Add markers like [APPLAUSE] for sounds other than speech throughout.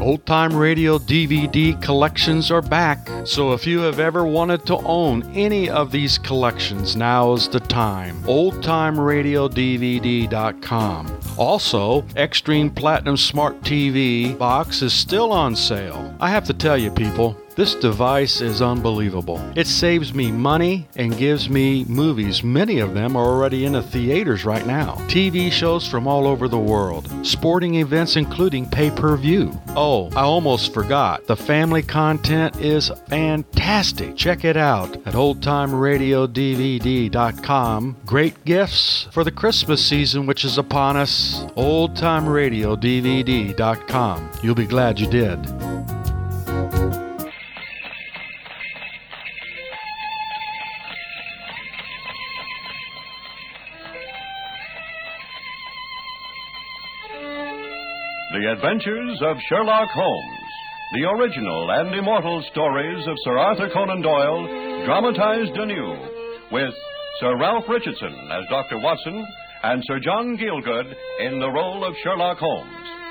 Old Time Radio DVD collections are back, so if you have ever wanted to own any of these collections, now is the time. OldTimeRadioDVD.com. Also, Extreme Platinum Smart TV box is still on sale. I have to tell you, people, this device is unbelievable. It saves me money and gives me movies. Many of them are already in the theaters right now. TV shows from all over the world. Sporting events including pay per view. Oh, I almost forgot. The family content is fantastic. Check it out at oldtimeradiodvd.com. Great gifts for the Christmas season which is upon us. oldtimeradiodvd.com. You'll be glad you did. The Adventures of Sherlock Holmes. The original and immortal stories of Sir Arthur Conan Doyle, dramatized anew, with Sir Ralph Richardson as Dr. Watson and Sir John Gielgud in the role of Sherlock Holmes.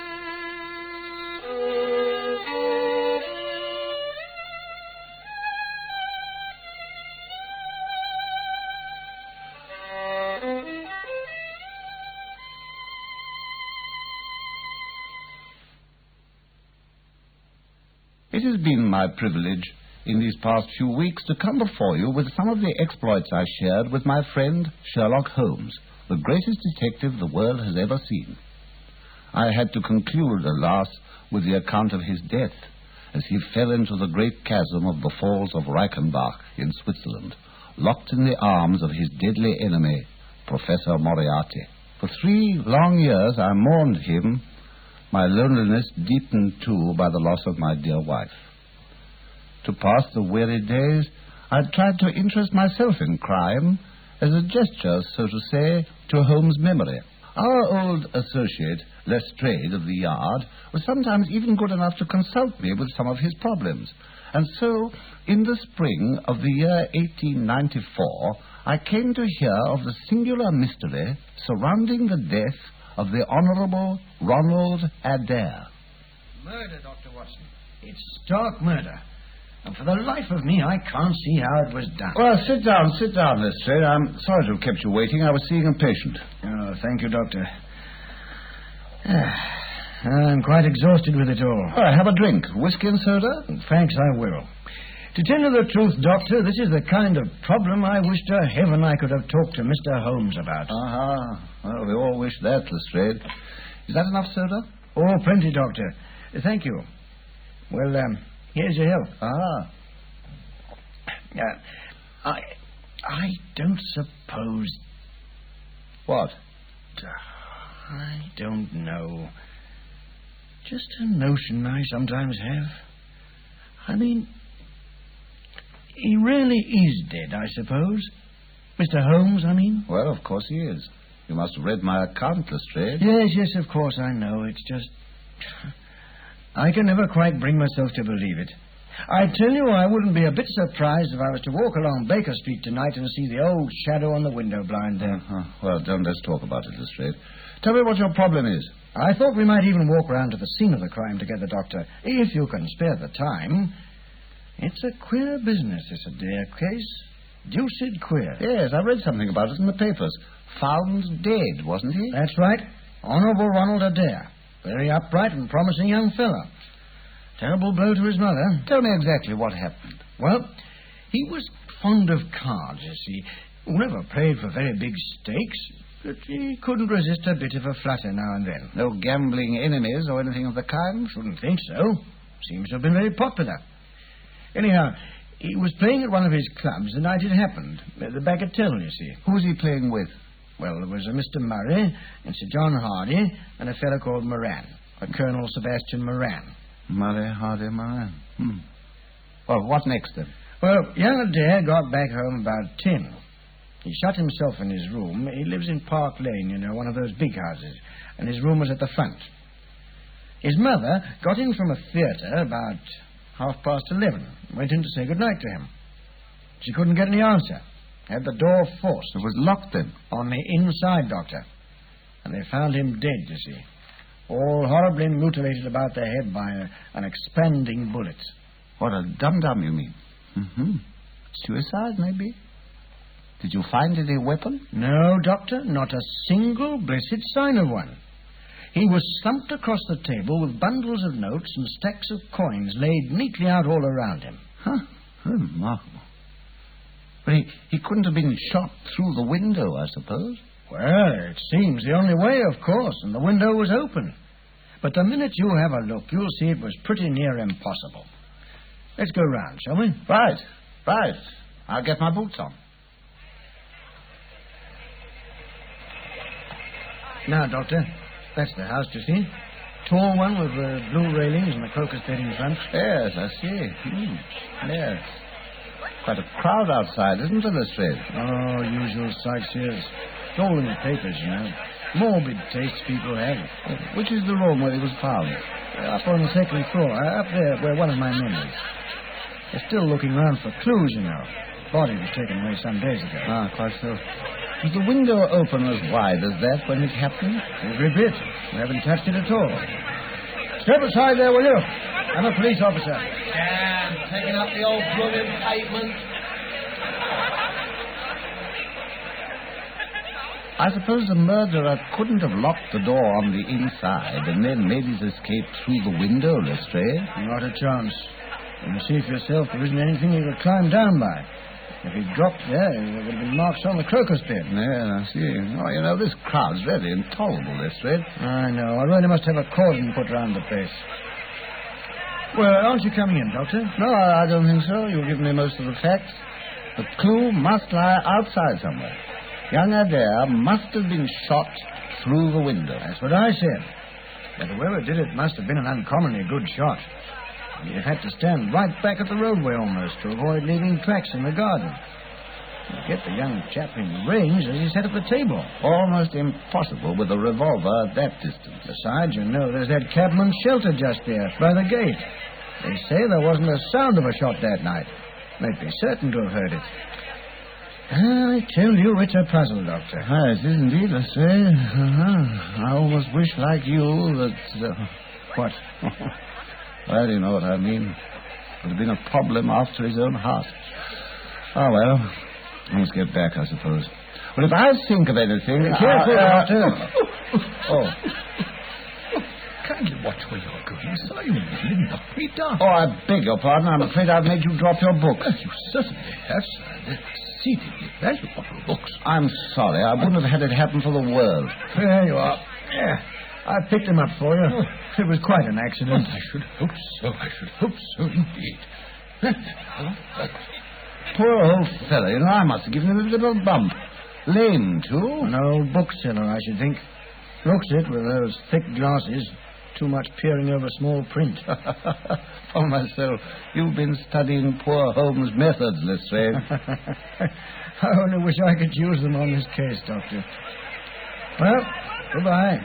Privilege in these past few weeks to come before you with some of the exploits I shared with my friend Sherlock Holmes, the greatest detective the world has ever seen. I had to conclude, alas, with the account of his death as he fell into the great chasm of the Falls of Reichenbach in Switzerland, locked in the arms of his deadly enemy, Professor Moriarty. For three long years I mourned him my loneliness deepened too by the loss of my dear wife. To pass the weary days, I tried to interest myself in crime as a gesture, so to say, to Holmes' memory. Our old associate, Lestrade of the Yard, was sometimes even good enough to consult me with some of his problems. And so, in the spring of the year 1894, I came to hear of the singular mystery surrounding the death of the Honorable Ronald Adair. Murder, Dr. Watson. It's stark murder. And for the life of me, I can't see how it was done. Well, sit down, sit down, Lestrade. I'm sorry to have kept you waiting. I was seeing a patient. Oh, thank you, Doctor. [SIGHS] I'm quite exhausted with it all. Right, have a drink. Whiskey and soda? Thanks, I will. To tell you the truth, Doctor, this is the kind of problem I wish to heaven I could have talked to Mr. Holmes about. Uh-huh. Well, we all wish that, Lestrade. Is that enough soda? Oh, plenty, Doctor. Thank you. Well, um, here's your health. Ah. Uh, I, I don't suppose. What? I don't know. Just a notion I sometimes have. I mean, he really is dead, I suppose. Mr. Holmes, I mean? Well, of course he is. You must have read my account, Lestrade. Yes, yes, of course I know. It's just. I can never quite bring myself to believe it. I tell you, I wouldn't be a bit surprised if I was to walk along Baker Street tonight and see the old shadow on the window blind there. Uh-huh. Well, don't let's talk about it, Lestrade. Tell me what your problem is. I thought we might even walk round to the scene of the crime together, Doctor, if you can spare the time. It's a queer business, this Adair case. Deuced queer. Yes, I read something about it in the papers. Found dead, wasn't he? That's right. Honourable Ronald Adair. Very upright and promising young fellow. Terrible blow to his mother. Tell me exactly what happened. Well, he was fond of cards, you see. Never played for very big stakes, but he couldn't resist a bit of a flutter now and then. No gambling enemies or anything of the kind? Shouldn't think so. Seems to have been very popular. Anyhow, he was playing at one of his clubs the night it happened. The Bagatelle, you see. Who was he playing with? Well, there was a Mr. Murray and Sir John Hardy and a fellow called Moran, a Colonel Sebastian Moran. Murray, Hardy, Moran. Hmm. Well, what next then? Well, young Adair got back home about ten. He shut himself in his room. He lives in Park Lane, you know, one of those big houses, and his room was at the front. His mother got in from a theatre about half past eleven. Went in to say good night to him. She couldn't get any answer. Had the door forced. It was locked then. On the inside, Doctor. And they found him dead, you see. all horribly mutilated about the head by a, an expanding bullet. What a dum-dum, you mean? Mm-hmm. Suicide, maybe? Did you find any weapon? No, Doctor, not a single blessed sign of one. He was slumped across the table with bundles of notes and stacks of coins laid neatly out all around him. Huh? Remarkable. But he, he couldn't have been shot through the window, I suppose. Well, it seems the only way, of course, and the window was open. But the minute you have a look, you'll see it was pretty near impossible. Let's go round, shall we? Right, right. I'll get my boots on. Now, Doctor, that's the house, you see. Tall one with the blue railings and the crocus bed in front. Yes, I see. Hmm. Yes. Quite a crowd outside, isn't there, Lestrade? Oh, usual sightseers. It's all in the papers, you know. Morbid tastes people have. Which is the room where he was found? Up on the second floor, uh, up there where one of my men is. They're still looking around for clues, you know. Body was taken away some days ago. Ah, quite so. Was the window open as wide as that when it happened? Every bit. We haven't touched it at all. Step aside there, will you? I'm a police officer. Damn, taking up the old blooming pavement. I suppose the murderer couldn't have locked the door on the inside and then made his escape through the window, Lestrade. Not a chance. You see for yourself there isn't anything he could climb down by. If he'd dropped there, there would have been marks on the crocus bed. Yeah, I see. Oh, you know, this crowd's really intolerable, this Lestrade. I know. I really must have a cordon put round the place. Well, aren't you coming in, Doctor? No, I don't think so. You've given me most of the facts. The clue must lie outside somewhere. Young Adair must have been shot through the window. That's what I said. But whoever did it must have been an uncommonly good shot. Have had to stand right back at the roadway almost to avoid leaving tracks in the garden. Get the young chap in range as he sat at the table. Almost impossible with a revolver at that distance. Besides, you know, there's that cabman's shelter just there, by the gate. They say there wasn't a sound of a shot that night. They'd be certain to have heard it. I tell you, it's a puzzle, Doctor. Ah, it is indeed, Lestrade. Uh-huh. I almost wish, like you, that... Uh, What? [LAUGHS] well, you know what I mean. It would have been a problem after his own heart. Ah, well. Let's get back, I suppose. Well, if I think of anything... Careful, I- uh. [LAUGHS] Oh. Kindly watch where you're going, sir. You nearly knocked me down. Oh, I beg your pardon. I'm afraid I've made you drop your book. You certainly have, sir. They're exceedingly valuable books. I'm sorry. I wouldn't have had it happen for the world. There you are. Yeah. I picked him up for you. [LAUGHS] It was quite an accident. I should hope so. I should hope so indeed. Poor old fellow. You know, I must have given him a little bump. Lame, too. An old bookseller, I should think. Looks it with those thick glasses. Too much peering over small print. [LAUGHS] Oh, for myself, you've been studying poor Holmes' methods, Lestrade. [LAUGHS] I only wish I could use them on this case, Doctor. Well, goodbye.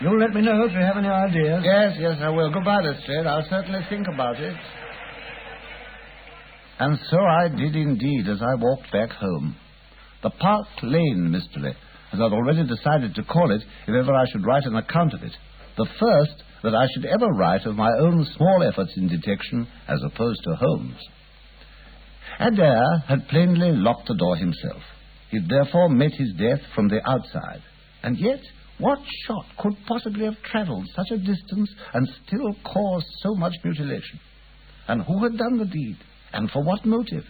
You'll let me know if you have any ideas. yes, yes, I will. Goodbye, Lestrade. I'll certainly think about it. And so I did indeed as I walked back home. The Park Lane mystery, as I'd already decided to call it if ever I should write an account of it. The first that I should ever write of my own small efforts in detection as opposed to Holmes. Adair had plainly locked the door himself. He'd therefore met his death from the outside. And yet, what shot could possibly have travelled such a distance and still cause so much mutilation? And who had done the deed? And for what motive?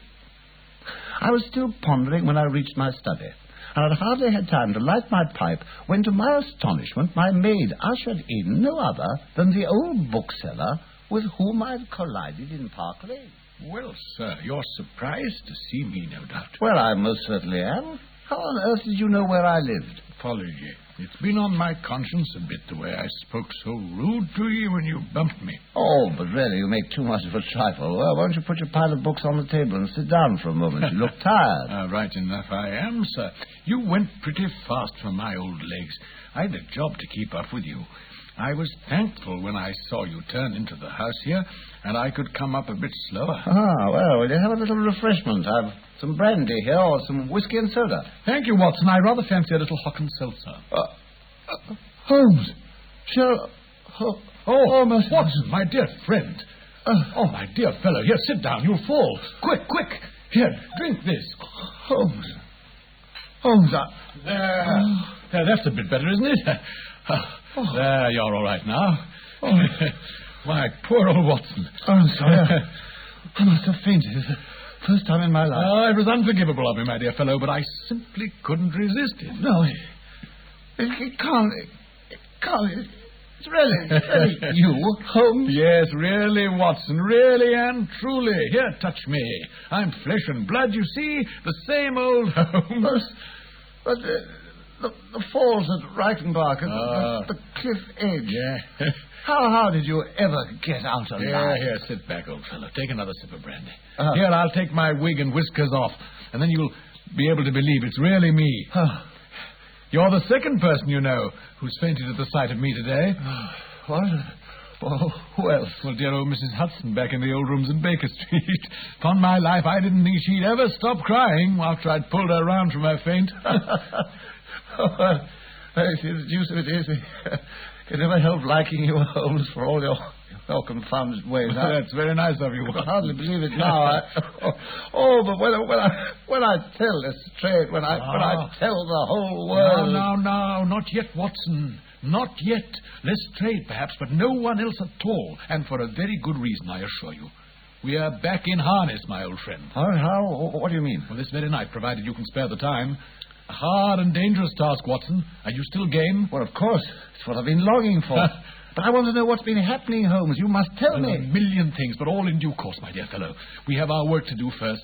I was still pondering when I reached my study, and I'd hardly had time to light my pipe when, to my astonishment, my maid ushered in no other than the old bookseller with whom I had collided in Park Lane. well, sir, you're surprised to see me, no doubt. Well, I most certainly am. How on earth did you know where I lived? Apology. It's been on my conscience a bit the way I spoke so rude to you when you bumped me. Oh, but really, you make too much of a trifle. Well, why don't you put your pile of books on the table and sit down for a moment? You look [LAUGHS] tired. Uh, right enough I am, sir. You went pretty fast for my old legs. I'd a job to keep up with you. I was thankful when I saw you turn into the house here, and I could come up a bit slower. Ah, well, will you have a little refreshment? I've some brandy here or some whiskey and soda. Thank you, Watson. I rather fancy a little hock and seltzer. Uh, uh, Holmes! Sher- Oh, Oh, Mr. Watson, my dear friend. oh, my dear fellow. Here, sit down. You'll fall. Quick, quick. Here, drink this. Holmes. Holmes, I... There. there that's a bit better, isn't it? [LAUGHS] Oh. There, you're all right now. [LAUGHS] my poor old Watson. Oh, I'm sorry. [LAUGHS] I must have fainted. First time in my life. Oh, it was unforgivable of me, my dear fellow, but I simply couldn't resist it. No, it, it can't. It can't. It's really, really [LAUGHS] you, Holmes. Yes, really, Watson, really and truly. Here, touch me. I'm flesh and blood, you see. The same old [LAUGHS] Holmes. But, but uh, the, the falls at Reichenbach, and Ah. the, the cliff edge. Yeah. [LAUGHS] How, how did you ever get out alive? Here, here, sit back, old fellow. Take another sip of brandy. Uh-huh. Here, I'll take my wig and whiskers off, and then you'll be able to believe it's really me. You're the second person you know who's fainted at the sight of me today. [SIGHS] what? Oh, who else? Well, dear old Mrs. Hudson back in the old rooms in Baker [LAUGHS] Street. Upon my life, I didn't think she'd ever stop crying after I'd pulled her round from her faint. [LAUGHS] oh, well, [LAUGHS] it's the deuce of it is. [LAUGHS] Can never help liking you, [LAUGHS] Holmes, for all your, your confounded ways. I, That's very nice of you. I hardly believe it now. I, oh, oh, but when, I- when I when I tell this straight, when I when I Ah. tell the whole No, world. no, no, not yet, Watson. Not yet. Lestrade, perhaps, but no one else at all. And for a very good reason, I assure you. We are back in harness, my old friend. How, how? What do you mean? Well, this very night, provided you can spare the time. A hard and dangerous task, Watson. Are you still game? Well, of course. It's what I've been longing for. [LAUGHS] but I want to know what's been happening, Holmes. You must tell Well, a million things, but all in due course, my dear fellow. We have our work to do first.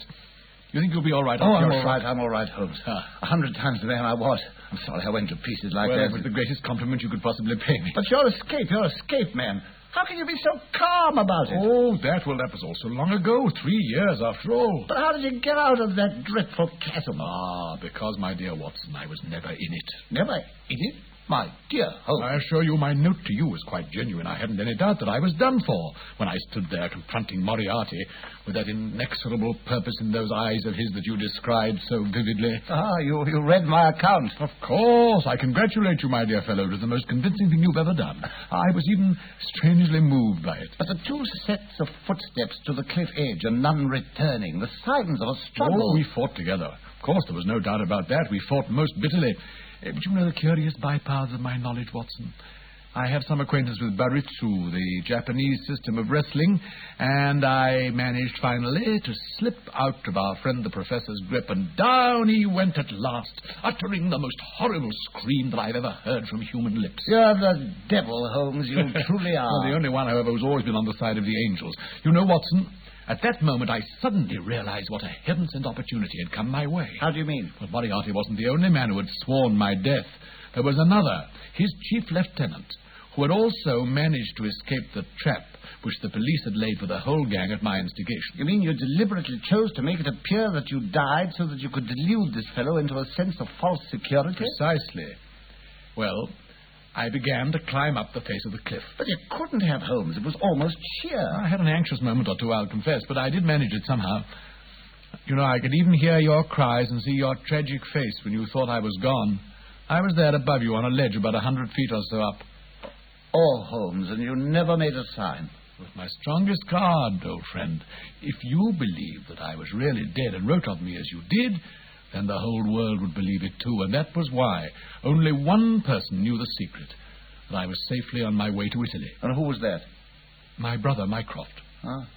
You think you'll be all right? Oh, I'm all shock? right. I'm all right, Holmes. Ah. A hundred times the man I was. I'm sorry I went to pieces like Well, that. it was the greatest compliment you could possibly pay me. But your escape, your escape, man. How can you be so calm about it? Oh, that, well, that was all so long ago. Three years, after all. But how did you get out of that dreadful chasm? Ah, because, my dear Watson, I was never in it. Never in it? My dear Holmes. I assure you, my note to you was quite genuine. I hadn't any doubt that I was done for when I stood there confronting Moriarty with that inexorable purpose in those eyes of his that you described so vividly. Ah, you, you read my account. Of course, I congratulate you, my dear fellow. It was the most convincing thing you've ever done. I was even strangely moved by it. But the two sets of footsteps to the cliff edge and none returning, the signs of a struggle. Oh, we fought together. Of course, there was no doubt about that. We fought most bitterly. Eh, But you know the curious bypaths of my knowledge, Watson. I have some acquaintance with Baritsu, the Japanese system of wrestling, and I managed finally to slip out of our friend the professor's grip, and down he went at last, uttering the most horrible scream that I've ever heard from human lips. You're the devil, Holmes. You [LAUGHS] truly are. Well, the only one, however, who's always been on the side of the angels. You know, Watson, at that moment I suddenly realized what a heaven sent opportunity had come my way. How do you mean? Well, Moriarty wasn't the only man who had sworn my death. There was another, his chief lieutenant, who had also managed to escape the trap which the police had laid for the whole gang at my instigation. You mean you deliberately chose to make it appear that you died so that you could delude this fellow into a sense of false security? Precisely. Well, I began to climb up the face of the cliff. But you couldn't have, Holmes. It was almost sheer. I had an anxious moment or two, I'll confess, but I did manage it somehow. You know, I could even hear your cries and see your tragic face when you thought I was gone. I was there above you on a ledge about a hundred feet or so up. Oh, Holmes, and you never made a sign. With my strongest card, old friend. If you believed that I was really dead and wrote of me as you did, then the whole world would believe it too, and that was why only one person knew the secret that I was safely on my way to Italy. And who was that? My brother, Mycroft. Ah,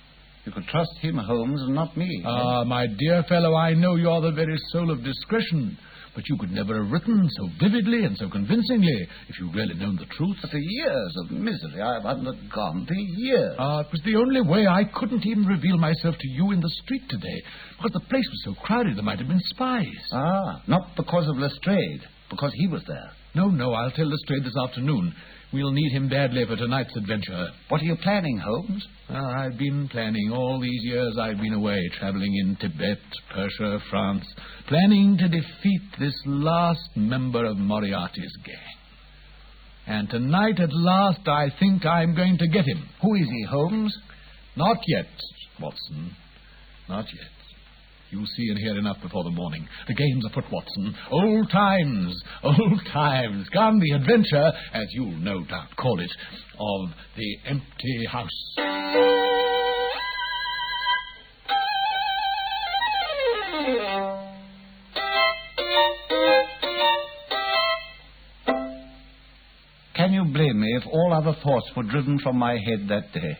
you could trust him, Holmes, and not me. Ah, my dear fellow, I know you're the very soul of discretion, but you could never have written so vividly and so convincingly if you'd really known the truth. But the years of misery I've undergone, the years. Ah, it was the only way I couldn't even reveal myself to you in the street today, because the place was so crowded there might have been spies. ah, not because of Lestrade, because he was there. No, no, I'll tell Lestrade this afternoon. We'll need him badly for tonight's adventure. What are you planning, Holmes? I've been planning all these years I've been away, traveling in Tibet, Persia, France, planning to defeat this last member of Moriarty's gang. And tonight, at last, I think I'm going to get him. Who is he, Holmes? Not yet, Watson. Not yet. You'll see and hear enough before the morning. The game's afoot, Watson. Old times, old times. Come the adventure, as you'll no doubt call it, of the empty house. Can you blame me if all other thoughts were driven from my head that day?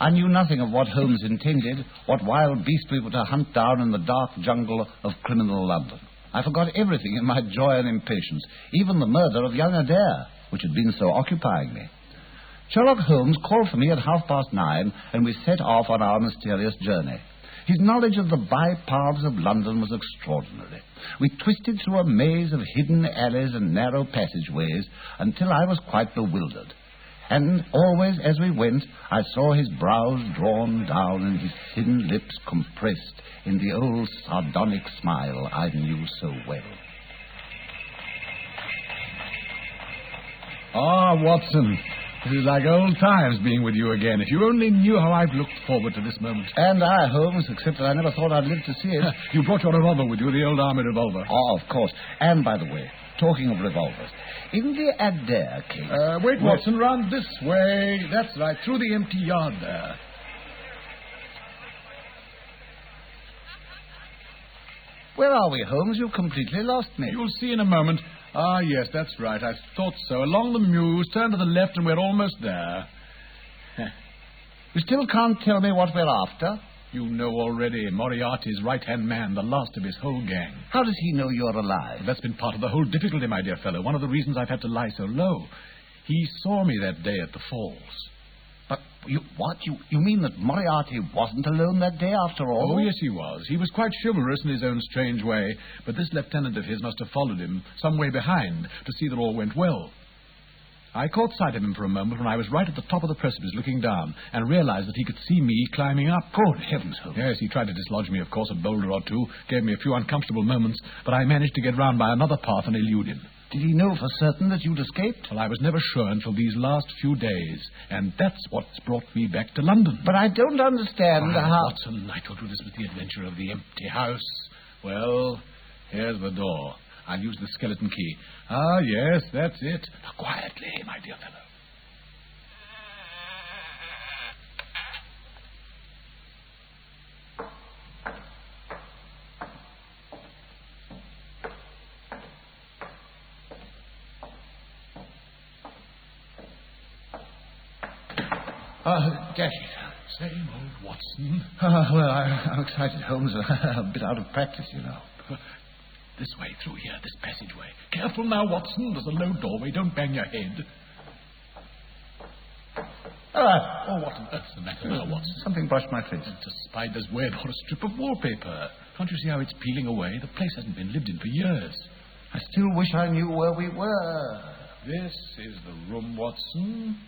I knew nothing of what Holmes intended, what wild beast we were to hunt down in the dark jungle of criminal London. I forgot everything in my joy and impatience, even the murder of young Adair, which had been so occupying me. Sherlock Holmes called for me at half past nine, and we set off on our mysterious journey. His knowledge of the bypaths of London was extraordinary. We twisted through a maze of hidden alleys and narrow passageways until I was quite bewildered. And always as we went, I saw his brows drawn down and his thin lips compressed in the old sardonic smile I knew so well. Ah, Watson, it is like old times being with you again. If you only knew how I've looked forward to this moment. And I, Holmes, except that I never thought I'd live to see it. [LAUGHS] you brought your revolver with you, the old army revolver. Oh, of course. And by the way, talking of revolvers, in the Adair case. Uh, wait, Watson, round this way. That's right, through the empty yard there. Where are we, Holmes? You've completely lost me. You'll see in a moment. Ah, yes, that's right. I thought so. Along the mews, turn to the left, and we're almost there. [LAUGHS] You still can't tell me what we're after? You know already. Moriarty's right hand man, the last of his whole gang. How does he know you're alive? That's been part of the whole difficulty, my dear fellow. One of the reasons I've had to lie so low. He saw me that day at the falls. But you, what? You, you mean that Moriarty wasn't alone that day after all? Oh, yes, he was. He was quite chivalrous in his own strange way, but this lieutenant of his must have followed him some way behind to see that all went well. I caught sight of him for a moment when I was right at the top of the precipice looking down and realized that he could see me climbing up. Good heavens, Holmes. Yes, he tried to dislodge me, of course, a boulder or two, gave me a few uncomfortable moments, but I managed to get round by another path and elude him. Did he know for certain that you'd escaped? Well, I was never sure until these last few days, and that's what's brought me back to London. But I don't understand Ah, how. Watson, I told you this was the adventure of the empty house. Well, here's the door. I'll use the skeleton key. Ah, yes, that's it. Now, quietly, my dear fellow. Oh, dash it. Same old Watson. Ah, well, I, I'm excited, Holmes. I'm [LAUGHS] a bit out of practice, you know. This way, through here, this passageway. Careful now, Watson. There's a low doorway. Don't bang your head. Ah, Oh, what on earth's the matter now, Watson? something brushed my face. It's a spider's web or a strip of wallpaper. Can't you see how it's peeling away? The place hasn't been lived in for years. I still wish I knew where we were. This is the room, Watson.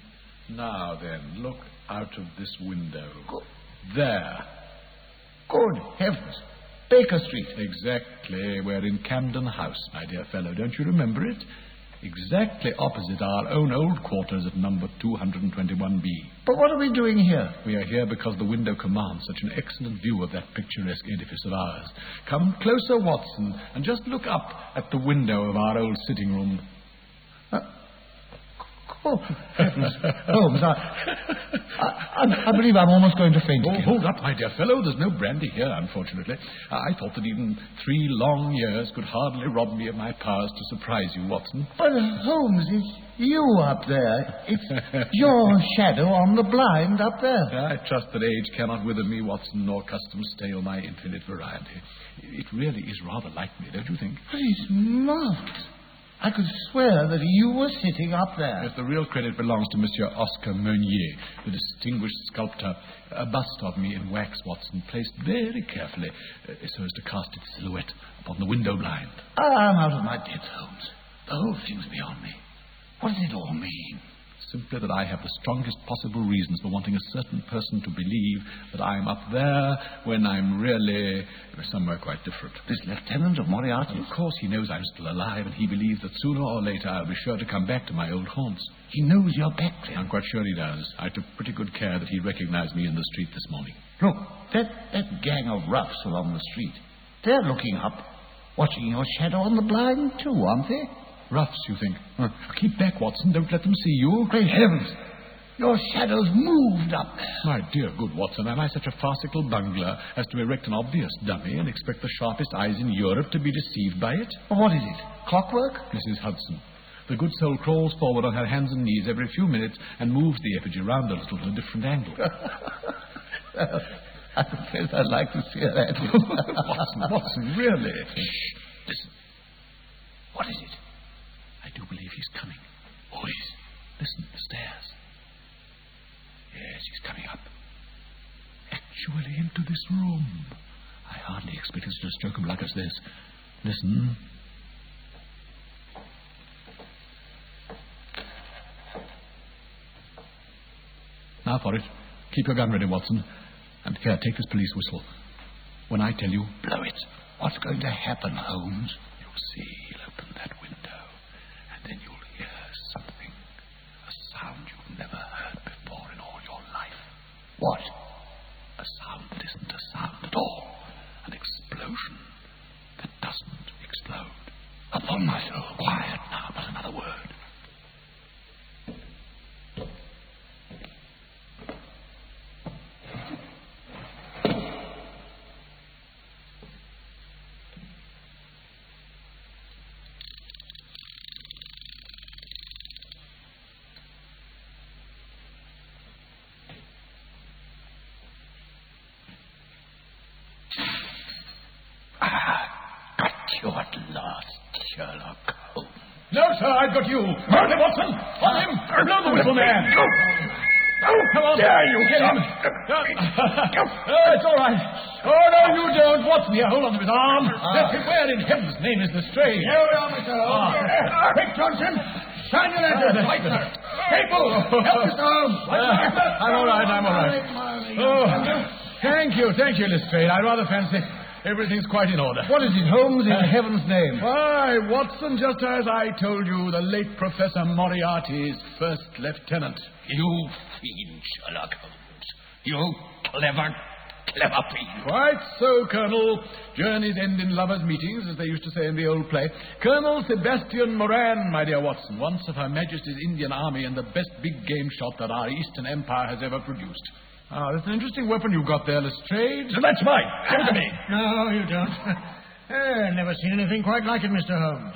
Now then, look out of this window. There. Good heavens. Baker Street. Exactly. We're in Camden House, my dear fellow. Don't you remember it? Exactly opposite our own old quarters at number 221B. But what are we doing here? We are here because the window commands such an excellent view of that picturesque edifice of ours. Come closer, Watson, and just look up at the window of our old sitting room. Oh, heavens. Holmes, I, I, I, I believe I'm almost going to faint Oh, hold up, my dear fellow. There's no brandy here, unfortunately. I thought that even three long years could hardly rob me of my powers to surprise you, Watson. But, Holmes, it's you up there. It's [LAUGHS] your shadow on the blind up there. I trust that age cannot wither me, Watson, nor custom stale my infinite variety. It really is rather like me, don't you think? But it's marked. I could swear that you were sitting up there. Yes, the real credit belongs to Monsieur Oscar Meunier, the distinguished sculptor. A bust of me in wax, Watson, placed very carefully uh, so as to cast its silhouette upon the window blind. I'm out of my depth, Holmes. The whole thing's beyond me. What does it all mean? Simply that I have the strongest possible reasons for wanting a certain person to believe that I'm up there when I'm really somewhere quite different. This lieutenant of Moriarty? Of course, he knows I'm still alive, and he believes that sooner or later I'll be sure to come back to my old haunts. He knows you're back there. I'm quite sure he does. I took pretty good care that he recognized me in the street this morning. Look, that, that gang of roughs along the street. They're looking up, watching your shadow on the blind, too, aren't they? Roughs, you think? Uh, keep back, Watson. Don't let them see you. Great heavens! Your shadow's moved up there. My dear good Watson, am I such a farcical bungler as to erect an obvious dummy and expect the sharpest eyes in Europe to be deceived by it? Well, what is it? Clockwork? Mrs. Hudson. The good soul crawls forward on her hands and knees every few minutes and moves the effigy round a little at a different angle. [LAUGHS] I confess I'd like to see her [LAUGHS] at it. Watson, Watson, really? Shh. Listen. What is it? I do believe he's coming. Oh, Who is? Listen, the stairs. Yes, he's coming up. Actually into this room. I hardly expected such a stroke of luck as this. Listen. Now for it. Keep your gun ready, Watson. And here, take this police whistle. When I tell you, Blow it. What's going to happen, Holmes? you'll see he'll open that window, and then you'll hear something. A sound you've never heard before in all your life. What? A sound that isn't a sound at all. An explosion that doesn't explode. Upon my soul. Quiet now, but another word. Got you at last, Sherlock Holmes. No, sir, I've got you. Hurry, Watson. On him. Blow the whistle, man. Come on. Dare you, Get him. oh, [LAUGHS] it's all right. Oh, no, you don't. Watson here, hold on to his arm. Ah. Him. Where in heaven's name is Lestrade? Here we are, Mr. Holmes. Ah. ah. Quick, Johnson. Shine your lantern. Light, ah, sir. People, help Mr. Holmes. Uh, I'm all right, I'm all right. Oh, thank you, thank you, Lestrade. I rather fancy everything's quite in order. What is it, Holmes, in uh, heaven's name? Why, Watson, just as I told you, the late Professor Moriarty's first lieutenant. You fiend, Sherlock Holmes. You clever, clever fiend. Quite so, Colonel. Journeys end in lovers' meetings, as they used to say in the old play. Colonel Sebastian Moran, my dear Watson, once of Her Majesty's Indian Army and the best big game shot that our Eastern Empire has ever produced. Ah, that's an interesting weapon you've got there, Lestrade. So that's mine. Give it to me. [LAUGHS] No, you don't. [LAUGHS] Eh, never seen anything quite like it, Mr. Holmes.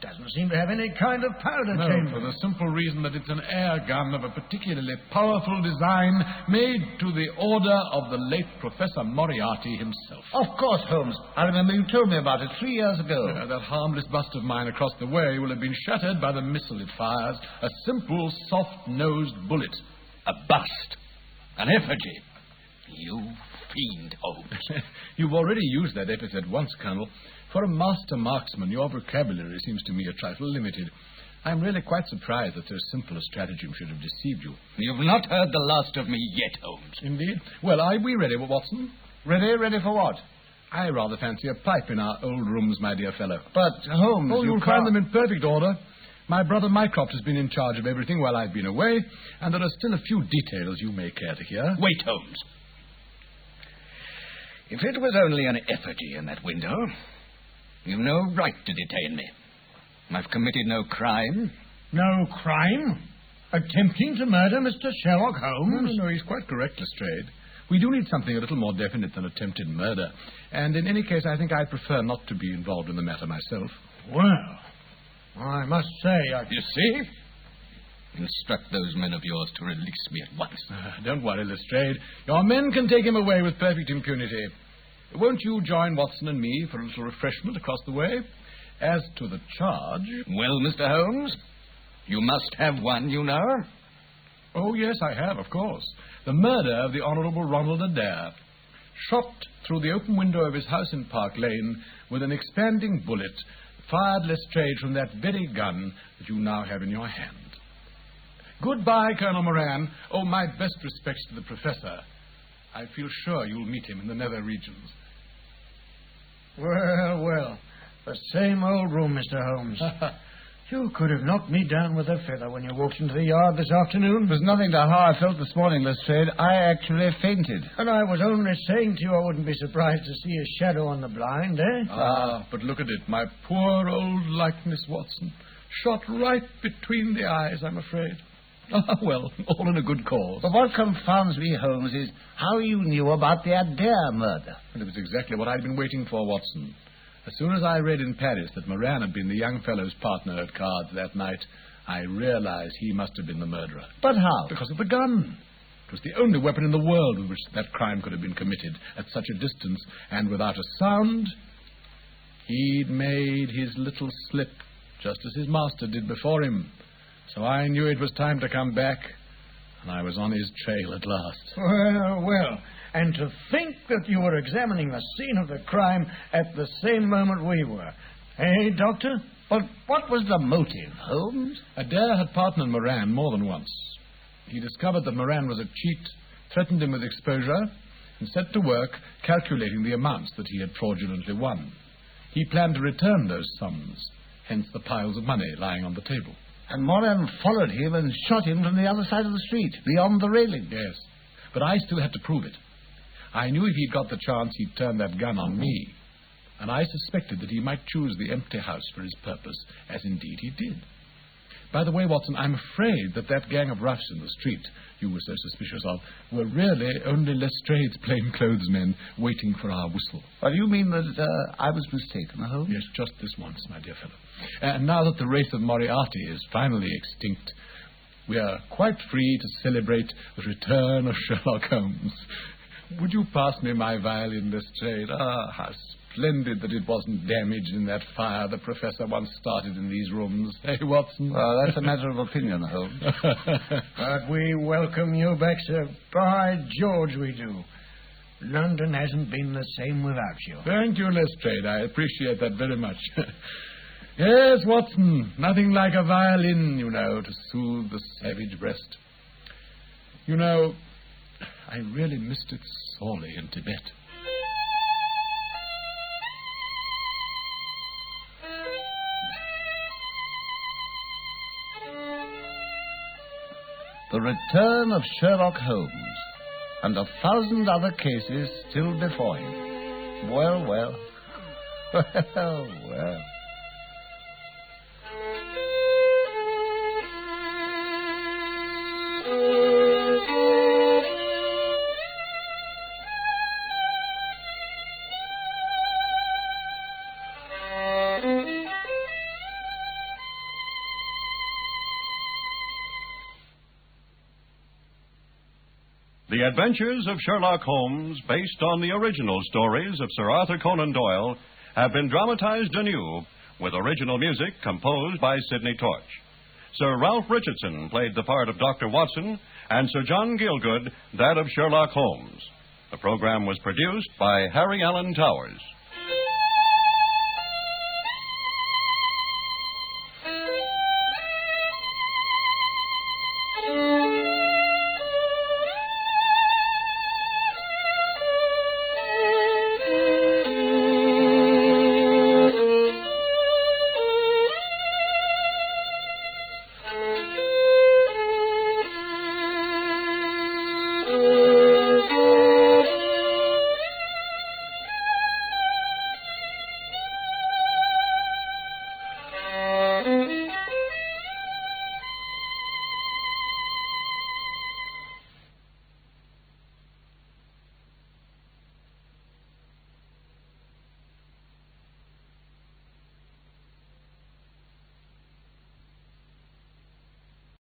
It doesn't seem to have any kind of powder No, chamber. for the simple reason that it's an air gun of a particularly powerful design made to the order of the late Professor Moriarty himself. Of course, Holmes. I remember you told me about it three years ago. Uh, that harmless bust of mine across the way will have been shattered by the missile it fires. A simple, soft-nosed bullet. A bust. An effigy. You fiend, Holmes. [LAUGHS] You've already used that epithet once, Colonel. For a master marksman, your vocabulary seems to me a trifle limited. I'm really quite surprised that so simple a stratagem should have deceived you. You've not heard the last of me yet, Holmes. Indeed. Well, are we ready, Watson? Ready? Ready for what? I rather fancy a pipe in our old rooms, my dear fellow. But, Holmes, Oh, you you'll can't... find them in perfect order. My brother Mycroft has been in charge of everything while I've been away, and there are still a few details you may care to hear. Wait, Holmes. If it was only an effigy in that window, you've no right to detain me. I've committed no crime. No crime? Attempting to murder Mr. Sherlock No, Holmes? no, no, he's quite correct, Lestrade. We do need something a little more definite than attempted murder. And in any case, I think I'd prefer not to be involved in the matter myself. Well, I must say, I... You see? Instruct those men of yours to release me at once. Ah, Don't worry, Lestrade. Your men can take him away with perfect impunity. Won't you join Watson and me for a little refreshment across the way? As to the charge. Well, Mr. Holmes, you must have one, you know. Oh, yes, I have, of course. The murder of the Honourable Ronald Adair. Shot through the open window of his house in Park Lane with an expanding bullet fired Lestrade from that very gun that you now have in your hand. Goodbye, Colonel Moran. Oh, my best respects to the professor. I feel sure you'll meet him in the nether regions. Well, well. The same old room, Mr. Holmes. [LAUGHS] you could have knocked me down with a feather when you walked into the yard this afternoon. It was nothing to how I felt this morning, Lestrade. I actually fainted. And I was only saying to you I wouldn't be surprised to see a shadow on the blind, eh? Ah, but look at it. My poor old likeness, Watson. Shot right between the eyes, I'm afraid. [LAUGHS] Ah, well, all in a good cause. But what confounds me, Holmes, is how you knew about the Adair murder. And it was exactly what I'd been waiting for, Watson. As soon as I read in Paris that Moran had been the young fellow's partner at cards that night, I realized he must have been the murderer. But how? Because of the gun. It was the only weapon in the world with which that crime could have been committed at such a distance and without a sound. He'd made his little slip, just as his master did before him. So I knew it was time to come back, and I was on his trail at last. Well, well. And to think that you were examining the scene of the crime at the same moment we were. Eh, Doctor? But what was the motive, Holmes? Adair had partnered Moran more than once. He discovered that Moran was a cheat, threatened him with exposure, and set to work calculating the amounts that he had fraudulently won. He planned to return those sums, hence the piles of money lying on the table. And Moran followed him and shot him from the other side of the street, beyond the railing. Yes, but I still had to prove it. I knew if he'd got the chance, he'd turn that gun on me. And I suspected that he might choose the empty house for his purpose, as indeed he did. By the way, Watson, I'm afraid that that gang of roughs in the street you were so suspicious of were really only Lestrade's plainclothes men waiting for our whistle. Well, you mean that uh, I was mistaken, Holmes? Yes, just this once, my dear fellow. And now that the race of Moriarty is finally extinct, we are quite free to celebrate the return of Sherlock Holmes. Would you pass me my violin, Miss Lestrade? Ah, how splendid that it wasn't damaged in that fire the professor once started in these rooms. Hey, Watson? Well, that's a matter of opinion, Holmes. [LAUGHS] But we welcome you back, sir. By George, we do. London hasn't been the same without you. Thank you, Lestrade. I appreciate that very much. [LAUGHS] yes, Watson, nothing like a violin, you know, to soothe the savage breast. You know, I really missed it sorely in Tibet. The return of Sherlock Holmes, and a thousand other cases still before him. Well, well. [LAUGHS] Well, well. Adventures of Sherlock Holmes, based on the original stories of Sir Arthur Conan Doyle, have been dramatized anew with original music composed by Sidney Torch. Sir Ralph Richardson played the part of Dr. Watson, and Sir John Gielgud that of Sherlock Holmes. The program was produced by Harry Alan Towers.